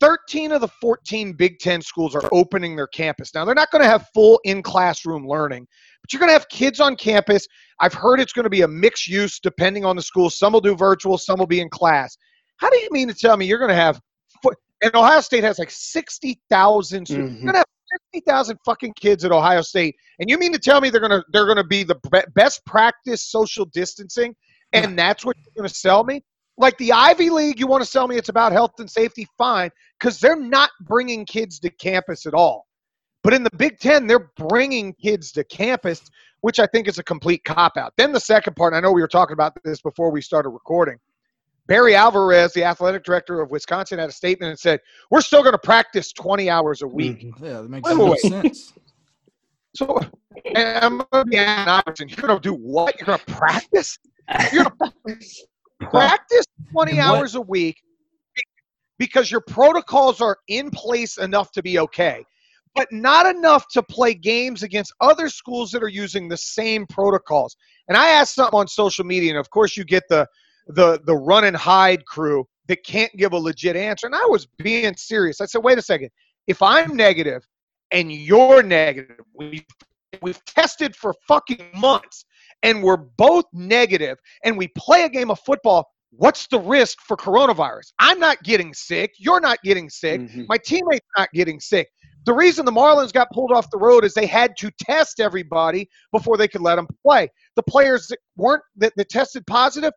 13 of the 14 Big Ten schools are opening their campus. Now, they're not going to have full in classroom learning, but you're going to have kids on campus. I've heard it's going to be a mixed use depending on the school. Some will do virtual, some will be in class. How do you mean to tell me you're going to have, and Ohio State has like 60,000 mm-hmm. You're going to have 60,000 fucking kids at Ohio State, and you mean to tell me they're gonna they're gonna be the best practice social distancing, and that's what you're gonna sell me? Like the Ivy League, you want to sell me it's about health and safety, fine, because they're not bringing kids to campus at all. But in the Big Ten, they're bringing kids to campus, which I think is a complete cop out. Then the second part, I know we were talking about this before we started recording. Barry Alvarez, the athletic director of Wisconsin, had a statement and said, "We're still going to practice 20 hours a week." Mm-hmm. Yeah, that makes no sense. So, and I'm going to be Allen Iverson. You're going to do what? You're going to practice? You're going to practice 20 hours a week because your protocols are in place enough to be okay, but not enough to play games against other schools that are using the same protocols. And I asked something on social media, and of course, you get the the the run and hide crew that can't give a legit answer. And I was being serious. I said, wait a second. If I'm negative and you're negative, we've, we've tested for fucking months and we're both negative and we play a game of football, what's the risk for coronavirus? I'm not getting sick. You're not getting sick. Mm-hmm. My teammate's not getting sick. The reason the Marlins got pulled off the road is they had to test everybody before they could let them play. The players that weren't that, that tested positive,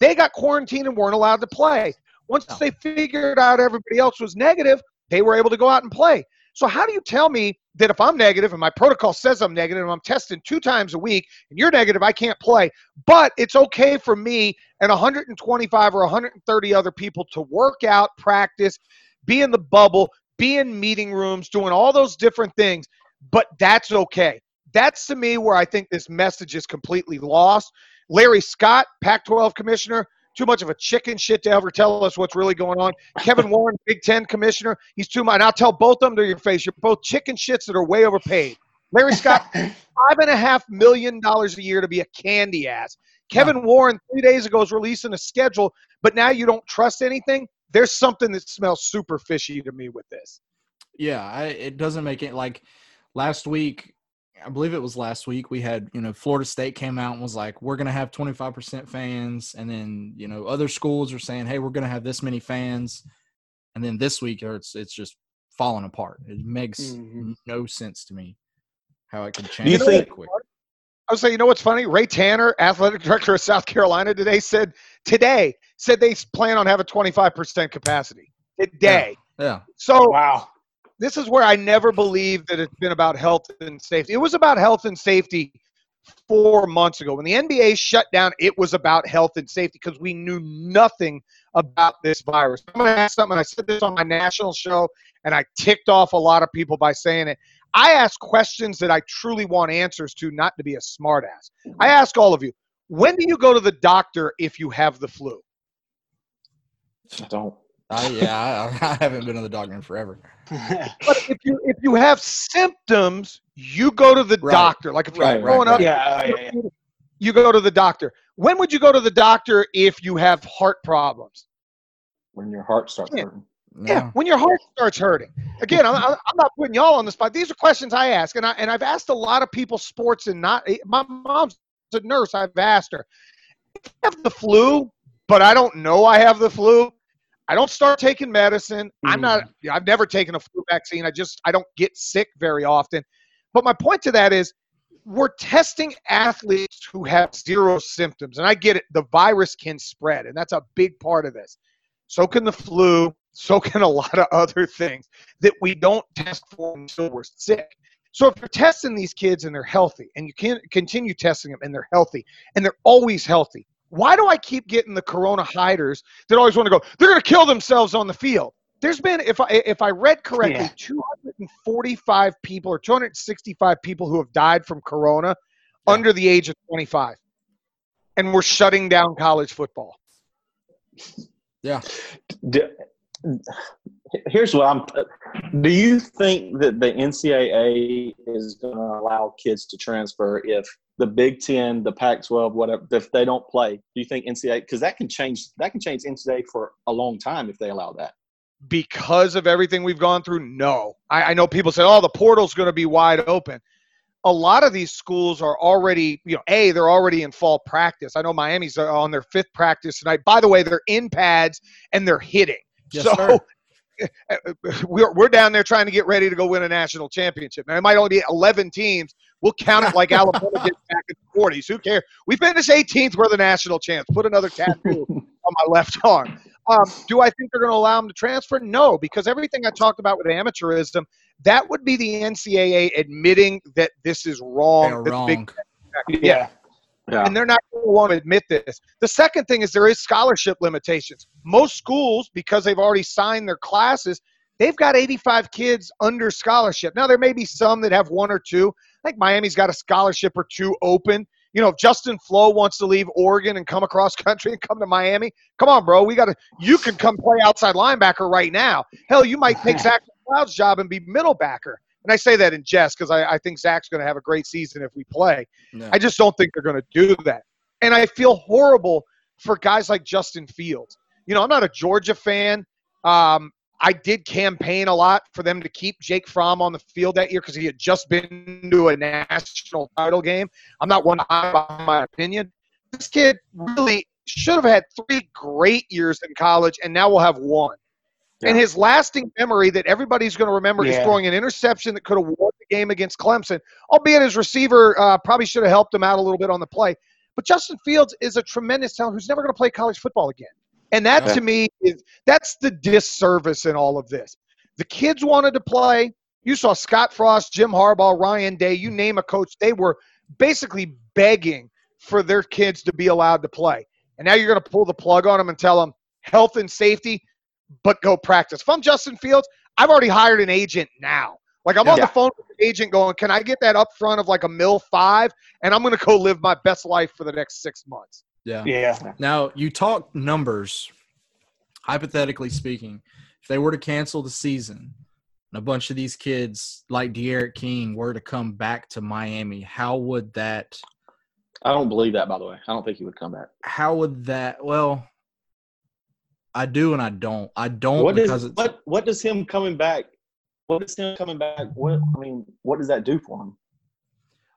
they got quarantined and weren't allowed to play. Once no. they figured out everybody else was negative, they were able to go out and play. So how do you tell me that if I'm negative and my protocol says I'm negative and I'm testing two times a week and you're negative, I can't play, but it's okay for me and 125 or 130 other people to work out, practice, be in the bubble, be in meeting rooms, doing all those different things, but that's okay. That's to me where I think this message is completely lost. Larry Scott, Pac 12 commissioner, too much of a chicken shit to ever tell us what's really going on. Kevin Warren, Big Ten commissioner, he's too much. And I'll tell both of them to your face, you're both chicken shits that are way overpaid. Larry Scott, five and a half million dollars a year to be a candy ass. Kevin Warren, three days ago, is releasing a schedule, but now you don't trust anything. There's something that smells super fishy to me with this. Yeah, I, it doesn't make it like last week. I believe it was last week we had, you know, Florida State came out and was like, we're going to have 25% fans. And then, you know, other schools are saying, hey, we're going to have this many fans. And then this week it's, it's just falling apart. It makes mm-hmm. no sense to me how it could change. Do you think, quick. I was saying, you know what's funny? Ray Tanner, athletic director of South Carolina today, said today said they plan on having 25% capacity today. Yeah. yeah. So wow this is where I never believed that it's been about health and safety. It was about health and safety four months ago. When the NBA shut down, it was about health and safety because we knew nothing about this virus. I'm going to ask something. I said this on my national show, and I ticked off a lot of people by saying it. I ask questions that I truly want answers to, not to be a smartass. I ask all of you, when do you go to the doctor if you have the flu? I don't. I, yeah, I, I, haven't been to the doctor in forever. but if you if you have symptoms, you go to the right. doctor. Like if you're right, growing right, up, yeah, oh, yeah, yeah, you go to the doctor. When would you go to the doctor if you have heart problems? When your heart starts yeah. hurting. Yeah. yeah. when your heart starts hurting. Again, I'm, I'm not putting y'all on the spot. These are questions I ask, and I and I've asked a lot of people sports and not. Eh, my mom's a nurse. I've asked her. I have the flu, but I don't know I have the flu I don't start taking medicine. Mm-hmm. I'm not. Mm. I've never taken a flu vaccine. I just I don't get sick very often. But my point to that is, we're testing athletes who have zero symptoms, and I get it. The virus can spread, and that's a big part of this. So can the flu. So can a lot of other things that we don't test for until we're sick. So if you're testing these kids and they're healthy, and you can't continue testing them and they're healthy, and they're always healthy, why do I keep getting the corona hiders that always want to go, they're going to kill themselves on the field? There's been, if I if I read correctly, yeah. 245 people or 265 people who have died from corona yeah. under the age of 25, and we're shutting down college football. Yeah. Here's what I'm. Do you think that the NCAA is going to allow kids to transfer if the Big Ten, the Pac-12, whatever, if they don't play, do you think NCAA? Because that can change. That can change NCAA for a long time if they allow that. Because of everything we've gone through, no. I, I know people say, "Oh, the portal's going to be wide open." A lot of these schools are already, you know, a they're already in fall practice. I know Miami's uh, on their fifth practice tonight. By the way, they're in pads and they're hitting. Yes, so sir. We're, we're down there trying to get ready to go win a national championship. Now, it might only be 11 teams. We'll count it like Alabama did back in the 40s. Who cares? We finished 18th. We're the national champs. Put another tattoo on my left arm. Um, do I think they're going to allow them to transfer? No, because everything I talked about with amateurism, that would be the NCAA admitting that this is wrong. They're wrong. Big Yeah. Yeah. and they're not going to want to admit this. The second thing is there is scholarship limitations. Most schools, because they've already signed their classes, they've got 85 kids under scholarship. Now there may be some that have one or two. I think Miami's got a scholarship or two open. You know, if Justin Flowe wants to leave Oregon and come across country and come to Miami, come on, bro. We got to. You can come play outside linebacker right now. Hell, you might take Zach McCloud's job and be middle backer. And I say that in jest because I, I think Zach's going to have a great season if we play. No. I just don't think they're going to do that. And I feel horrible for guys like Justin Fields. You know, I'm not a Georgia fan. Um, I did campaign a lot for them to keep Jake Fromm on the field that year because he had just been to a national title game. I'm not one to hide behind my opinion. This kid really should have had three great years in college, and now we'll have one. And his lasting memory that everybody's going to remember is throwing an interception that could have won the game against Clemson, albeit his receiver uh, probably should have helped him out a little bit on the play. But Justin Fields is a tremendous talent who's never going to play college football again. And that Yeah. to me is that's the disservice in all of this. The kids wanted to play. You saw Scott Frost, Jim Harbaugh, Ryan Day, you name a coach, they were basically begging for their kids to be allowed to play. And now you're going to pull the plug on them and tell them health and safety, but go practice. If I'm Justin Fields, I've already hired an agent now. Like I'm on Yeah. the phone with the agent going, can I get that up front of like a mill five? And I'm going to go live my best life for the next six months. yeah. Yeah. Now you talk numbers. Hypothetically speaking, if they were to cancel the season, and a bunch of these kids like D'Eriq King were to come back to Miami, how would that? I don't believe that, by the way. I don't think he would come back. How would that? Well, I do and I don't. I don't What because is what? What does him coming back? What does him coming back? What I mean, what does that do for him?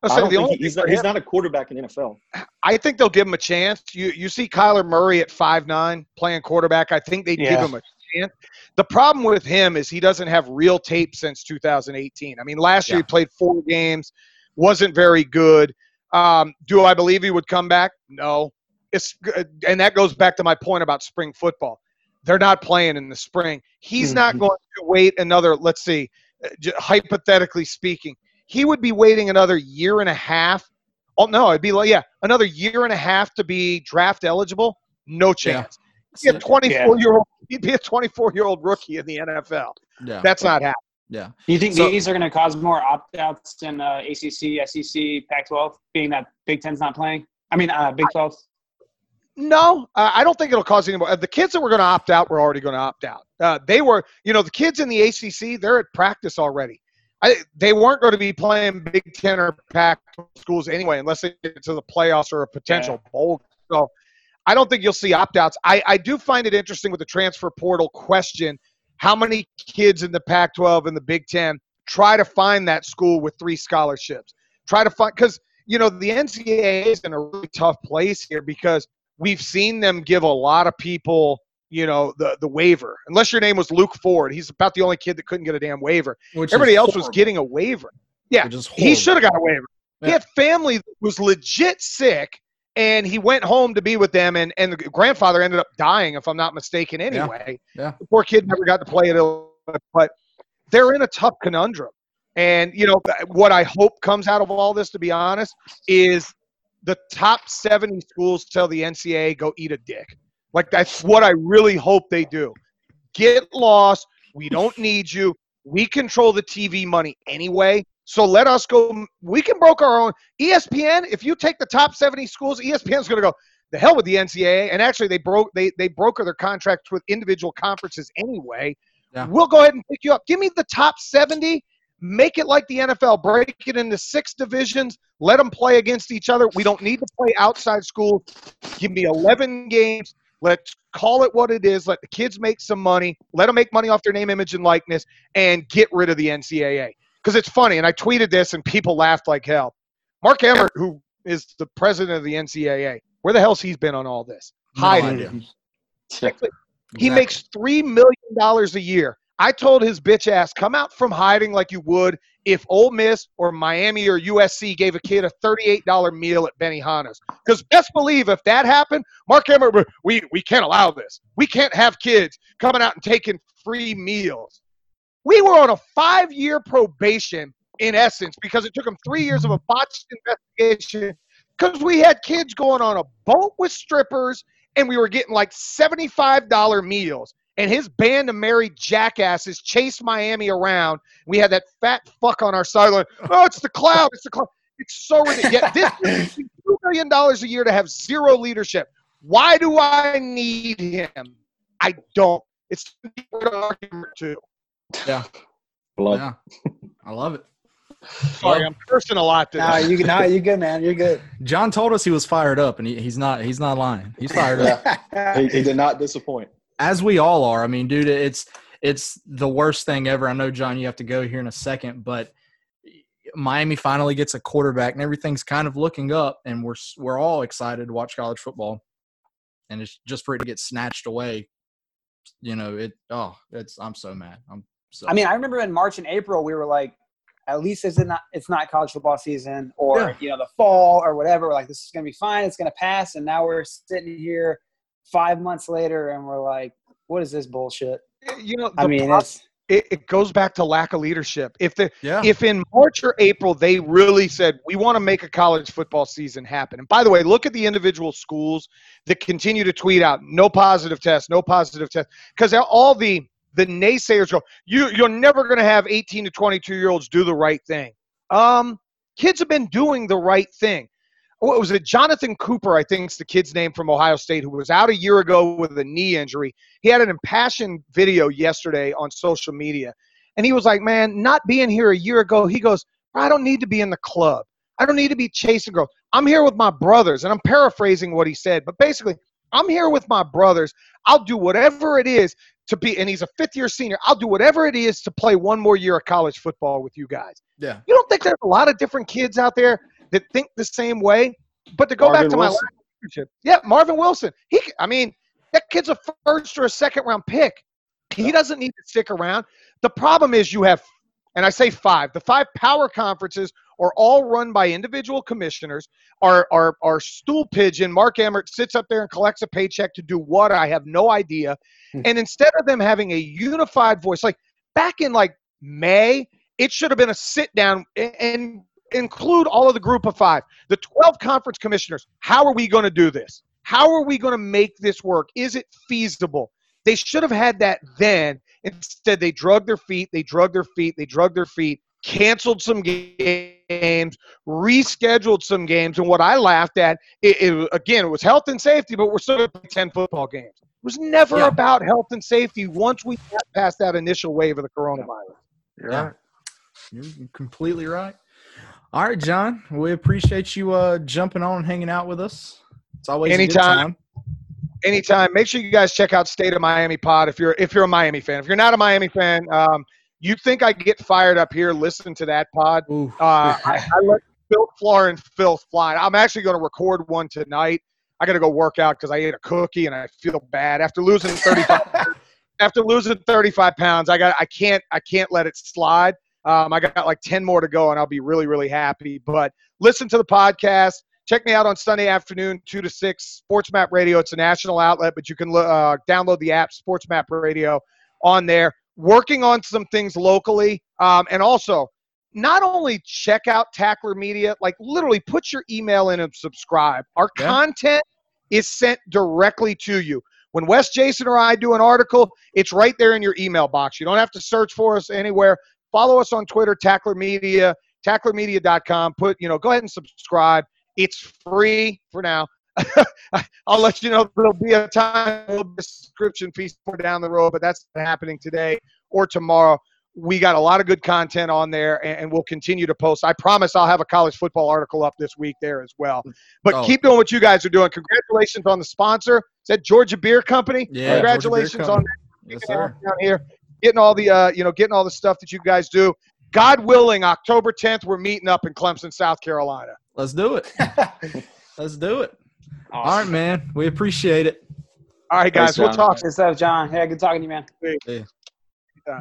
I I don't the think only he- he's not, he's not a quarterback in the NFL. I think they'll give him a chance. You you see Kyler Murray at five nine playing quarterback. I think they would give him a chance. The problem with him is he doesn't have real tape since 2018. I mean, last year Yeah. he played four games, wasn't very good. Um, do I believe he would come back? No. It's and that goes back to my point about spring football. They're not playing in the spring. He's not Mhm. going to wait another. Let's see, uh, hypothetically speaking, he would be waiting another year and a half. Oh no, it'd be like yeah, another year and a half to be draft eligible. No chance. He'd be a 24 year old. He'd be a 24 year old rookie in the NFL. yeah, That's not happening. yeah. Do you think So- these are going to cause more opt-outs in uh, ACC, SEC, Pac-12, being that Big Ten's not playing? I mean, uh, Big 12. No, uh, I don't think it'll cause any more. uh, The kids that were going to opt out were already going to opt out. Uh, they were, you know, the kids in the ACC, they're at practice already. I, they weren't going to be playing Big Ten or Pac schools anyway, unless they get to the playoffs or a potential bowl. So I don't think you'll see opt outs. I, I do find it interesting with the transfer portal question how many kids in the Pac 12 and the Big Ten try to find that school with three scholarships? Try to find, because, you know, the NCAA is in a really tough place here because we've seen them give a lot of people, you know, the the waiver. Unless your name was Luke Ford, he's about the only kid that couldn't get a damn waiver. Which Everybody else was getting a waiver. Yeah, he should have got a waiver. He had family that was legit sick, and he went home to be with them. And and the grandfather ended up dying, if I'm not mistaken. Anyway, Yeah. the poor kid never got to play it, but they're in a tough conundrum. And you know what I hope comes out of all this, to be honest, is the top 70 schools tell the NCAA go eat a dick. Like that's what I really hope they do. Get lost. We don't need you. We control the TV money anyway. So let us go. We can broker our own. ESPN, if you take the top 70 schools, ESPN's going to go, the hell with the NCAA. And actually, they broke they they broker their contracts with individual conferences anyway. Yeah. We'll go ahead and pick you up. Give me the top 70. Make it like the NFL. Break it into six divisions. Let them play against each other. We don't need to play outside school. Give me 11 games. Let's call it what it is. Let the kids make some money. Let them make money off their name, image, and likeness, and get rid of the NCAA. Because it's funny, and I tweeted this, and people laughed like hell. Mark Emmert, who is the president of the NCAA, where the hell's he's been on all this? No Hiding. idea. He makes three million dollars a year. I told his bitch ass, come out from hiding like you would if Ole Miss or Miami or USC gave a kid a thirty-eight dollar meal at Benihana's. Because best believe if that happened, Mark Emmert, we we can't allow this. We can't have kids coming out and taking free meals. We were on a five-year probation in essence because it took them three years of a botched investigation because we had kids going on a boat with strippers and we were getting like $75 meals. And his band of married jackasses chased Miami around. We had that fat fuck on our sideline. Oh, it's the cloud. It's the cloud. It's so ridiculous. Yeah, this is $2 million a year to have zero leadership. Why do I need him? I don't. It's an argument too. Yeah. Blood. Yeah. I love it. Sorry, I'm cursing a lot today. No, you no, you good, man. You're good. John told us he was fired up, and he, he's not. He's not lying. He's fired up. He, he did not disappoint. As we all are. I mean, dude, it's it's the worst thing ever. I know, John, you have to go here in a second, but Miami finally gets a quarterback, and everything's kind of looking up, and we're we're all excited to watch college football, and it's just for it to get snatched away. You know, it. Oh, it's. I'm so mad. I'm. So I mean, I remember in March and April we were like, at least it's not it's not college football season or Yeah. you know the fall or whatever. We're like, this is gonna be fine. It's gonna pass. And now we're sitting here five months later and we're like, what is this bullshit? you know, I mean, pro- it, it goes back to lack of leadership. If the yeah, if in March or April they really said we want to make a college football season happen, and by the way, look at the individual schools that continue to tweet out no positive test, no positive test, because all the the naysayers go, you you're never going to have 18 to 22 year olds do the right thing. Um, kids have been doing the right thing. What was it? Jonathan Cooper, I think is the kid's name from Ohio State, who was out a year ago with a knee injury. He had an impassioned video yesterday on social media. And he was like, man, not being here a year ago, he goes, I don't need to be in the club. I don't need to be chasing girls. I'm here with my brothers. And I'm paraphrasing what he said, but basically, I'm here with my brothers. I'll do whatever it is to be, and he's a fifth year senior. I'll do whatever it is to play one more year of college football with you guys. yeah, You don't think there's a lot of different kids out there that think the same way? But to go back to my Wilson. last leadership, yeah, Marvin Wilson. He, I mean, that kid's a first or a second round pick. He doesn't need to stick around. The problem is you have, and I say five. The five power conferences are all run by individual commissioners. Our our our stool pigeon Mark Emmert sits up there and collects a paycheck to do what? I have no idea. Hmm. And instead of them having a unified voice, like back in like May, it should have been a sit down and include all of the group of five, the 12 conference commissioners. How are we going to do this? How are we going to make this work? Is it feasible? They should have had that then. Instead, they drug their feet, they drug their feet, they drug their feet, canceled some games, rescheduled some games. And what I laughed at, it, it- again, it was health and safety, but we're still going to play 10 football games. It was never Yeah. about health and safety once we got past that initial wave of the coronavirus. You're Yeah. right. you're completely right. All right, John, we appreciate you uh, jumping on and hanging out with us. It's always Anytime. time. anytime. Make sure you guys check out State of Miami Pod if you're if you're a Miami fan. If you're not a Miami fan, um, you think I get fired up here? Listen to that pod. Uh, I, I let Phil Floor and Phil fly. I'm actually going to record one tonight. I got to go work out because I ate a cookie and I feel bad after losing 35. after losing 35 pounds, I got I can't I can't let it slide. Um, I got like 10 more to go and I'll be really really happy. But listen to the podcast. Check me out on Sunday afternoon, 2 to 6, Sports Map Radio. It's a national outlet, but you can uh, download the app, Sports Map Radio, on there. Working on some things locally. Um, and also, not only check out Tackler Media, like literally put your email in and subscribe. Our Yeah. content is sent directly to you. When Wes, Jason, or I do an article, it's right there in your email box. You don't have to search for us anywhere. Follow us on Twitter, Tackler Media, tacklermedia.com. Put, you know, go ahead and subscribe. It's free for now. I'll let you know there'll be a time, a little bit of subscription fee down the road, but that's not happening today or tomorrow. we got a lot of good content on there, and, we'll continue to post. I promise I'll have a college football article up this week there as well. But Oh. keep doing what you guys are doing. Congratulations on the sponsor. Is that Georgia Beer Company? Yeah, Congratulations Beer on Company. Yes, that sir. down here, getting all the uh, you know, getting all the stuff that you guys do. God willing, October 10th, we're meeting up in Clemson, South Carolina. Let's do it. Let's do it. All right, man. We appreciate it. All right, guys, Thanks, we'll talk Good stuff, John. Yeah, good talking to you, man. Yeah.